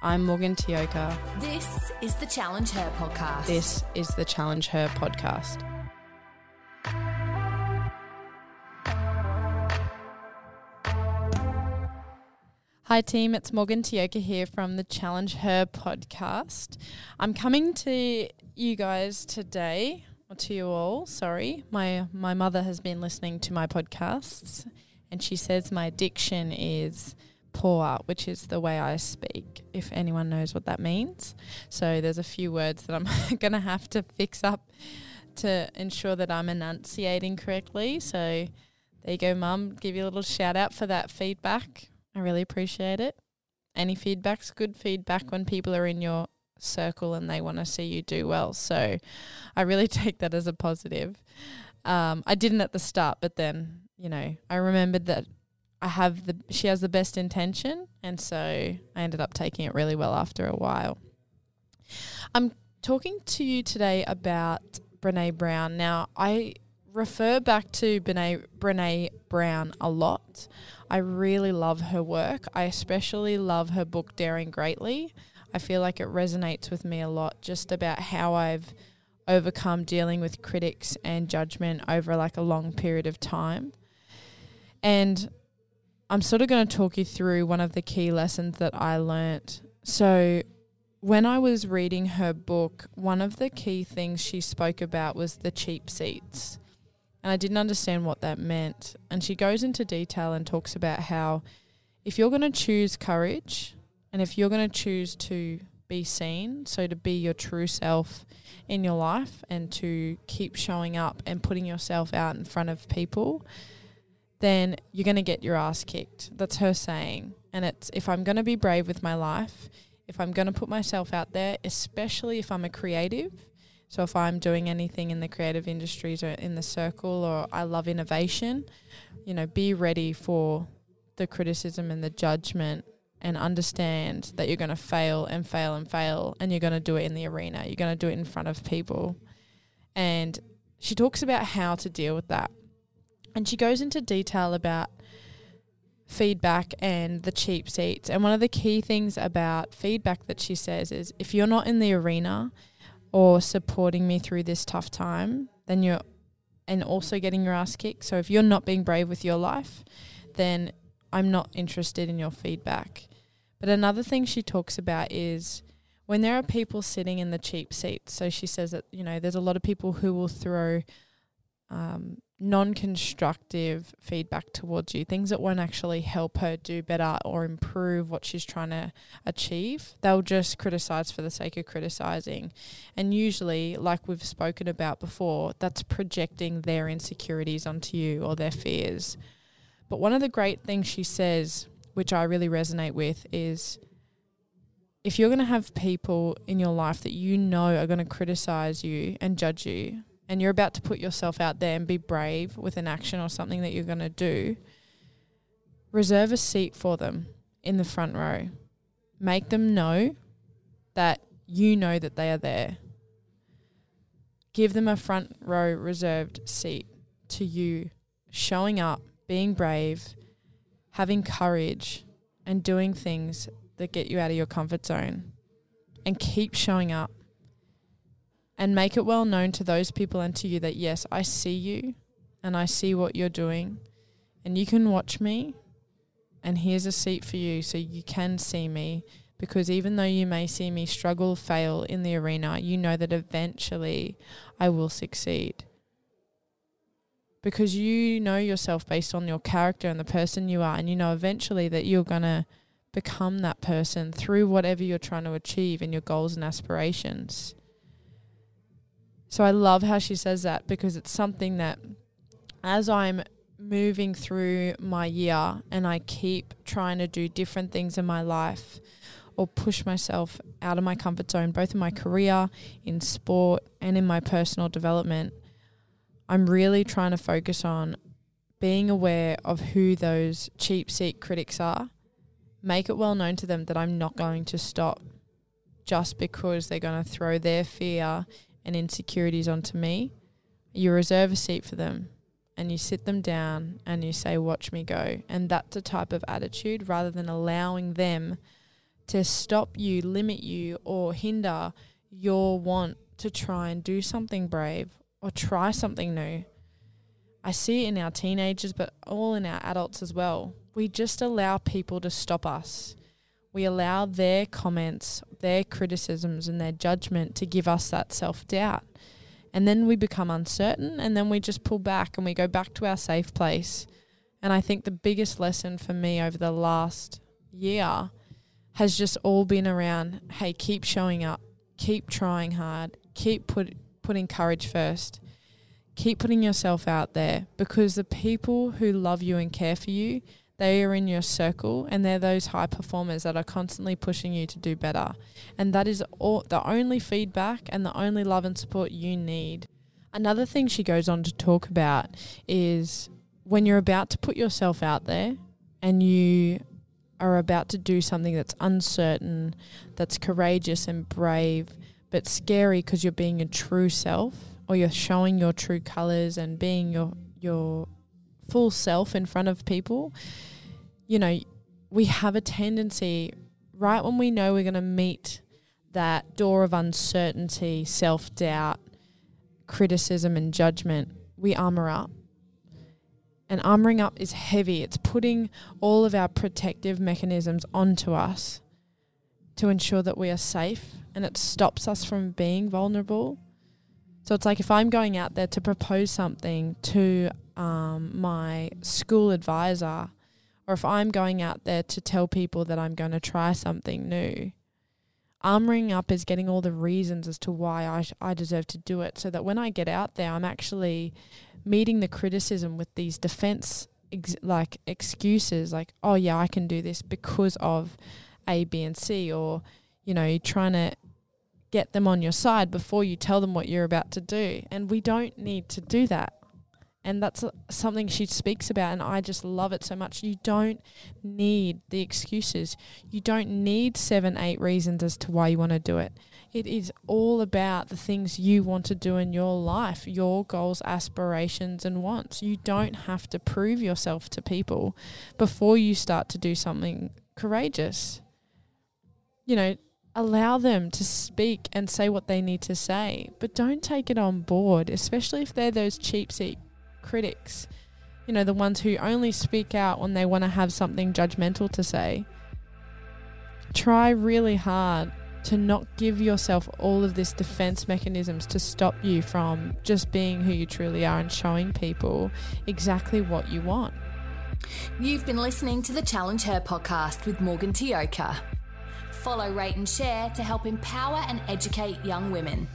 I'm Morgan Tioka. This is the Challenge Her podcast. This is the Challenge Her podcast. Hi, team. It's Morgan Tioka here from the Challenge Her podcast. I'm coming to you guys today, or to you all. Sorry, my my mother has been listening to my podcasts, and she says my addiction is poor, which is the way I speak. If anyone knows what that means, so there's a few words that I'm gonna have to fix up to ensure that I'm enunciating correctly. So there you go, Mum. Give you a little shout out for that feedback. I really appreciate it. Any feedback's good feedback when people are in your circle and they want to see you do well. So I really take that as a positive. Um, I didn't at the start, but then, you know, I remembered that I have the she has the best intention and so I ended up taking it really well after a while. I'm talking to you today about Brene Brown. Now, I refer back to Brene, Brene Brown a lot. I really love her work. I especially love her book Daring Greatly. I feel like it resonates with me a lot just about how I've overcome dealing with critics and judgment over like a long period of time. And I'm sort of going to talk you through one of the key lessons that I learnt. So, when I was reading her book, one of the key things she spoke about was the cheap seats and I didn't understand what that meant. And she goes into detail and talks about how if you're going to choose courage and if you're going to choose to be seen, so to be your true self in your life and to keep showing up and putting yourself out in front of people, then you're going to get your ass kicked. That's her saying. And it's if I'm going to be brave with my life, if I'm going to put myself out there, especially if I'm a creative, so if I'm doing anything in the creative industries or in the circle or I love innovation, you know, be ready for the criticism and the judgment and understand that you're going to fail and fail and fail and you're going to do it in the arena. You're going to do it in front of people. And she talks about how to deal with that. And she goes into detail about feedback and the cheap seats. And one of the key things about feedback that she says is if you're not in the arena, or supporting me through this tough time, then you're and also getting your ass kicked. So if you're not being brave with your life, then I'm not interested in your feedback. But another thing she talks about is when there are people sitting in the cheap seats. So she says that, you know, there's a lot of people who will throw um, non constructive feedback towards you, things that won't actually help her do better or improve what she's trying to achieve. They'll just criticize for the sake of criticizing. And usually, like we've spoken about before, that's projecting their insecurities onto you or their fears. But one of the great things she says, which I really resonate with, is if you're going to have people in your life that you know are going to criticize you and judge you, and you're about to put yourself out there and be brave with an action or something that you're going to do, reserve a seat for them in the front row. Make them know that you know that they are there. Give them a front row reserved seat to you, showing up, being brave, having courage, and doing things that get you out of your comfort zone. And keep showing up and make it well known to those people and to you that yes, I see you and I see what you're doing and you can watch me and here's a seat for you so you can see me because even though you may see me struggle, fail in the arena, you know that eventually I will succeed. Because you know yourself based on your character and the person you are, and you know eventually that you're going to become that person through whatever you're trying to achieve in your goals and aspirations. So I love how she says that because it's something that as I'm moving through my year and I keep trying to do different things in my life or push myself out of my comfort zone, both in my career, in sport, and in my personal development, I'm really trying to focus on being aware of who those cheap seat critics are. Make it well known to them that I'm not going to stop just because they're going to throw their fear and insecurities onto me, you reserve a seat for them and you sit them down and you say, Watch me go. And that's a type of attitude rather than allowing them to stop you, limit you, or hinder your want to try and do something brave or try something new. I see it in our teenagers, but all in our adults as well. We just allow people to stop us. We allow their comments, their criticisms, and their judgment to give us that self doubt. And then we become uncertain, and then we just pull back and we go back to our safe place. And I think the biggest lesson for me over the last year has just all been around hey, keep showing up, keep trying hard, keep put, putting courage first, keep putting yourself out there because the people who love you and care for you, they are in your circle and they're those high performers that are constantly pushing you to do better. And that is all the only feedback and the only love and support you need. Another thing she goes on to talk about is when you're about to put yourself out there and you are about to do something that's uncertain, that's courageous and brave, but scary because you're being your true self or you're showing your true colors and being your your full self in front of people, you know, we have a tendency right when we know we're going to meet that door of uncertainty, self-doubt, criticism and judgment, we armor up and armoring up is heavy. It's putting all of our protective mechanisms onto us to ensure that we are safe and it stops us from being vulnerable. So it's like if I'm going out there to propose something to um, my school advisor, or if I'm going out there to tell people that I'm going to try something new, armoring up is getting all the reasons as to why I, sh- I deserve to do it so that when I get out there, I'm actually meeting the criticism with these defense ex- like excuses like oh yeah I can do this because of A B and C or you know trying to get them on your side before you tell them what you're about to do. And we don't need to do that. And that's uh, something she speaks about and I just love it so much. You don't need the excuses. You don't need 7 8 reasons as to why you want to do it. It is all about the things you want to do in your life, your goals, aspirations, and wants. You don't have to prove yourself to people before you start to do something courageous. You know, allow them to speak and say what they need to say, but don't take it on board, especially if they're those cheap seat critics. You know, the ones who only speak out when they want to have something judgmental to say. Try really hard to not give yourself all of this defense mechanisms to stop you from just being who you truly are and showing people exactly what you want. You've been listening to the Challenge Her podcast with Morgan Tioka. Follow, rate, and share to help empower and educate young women.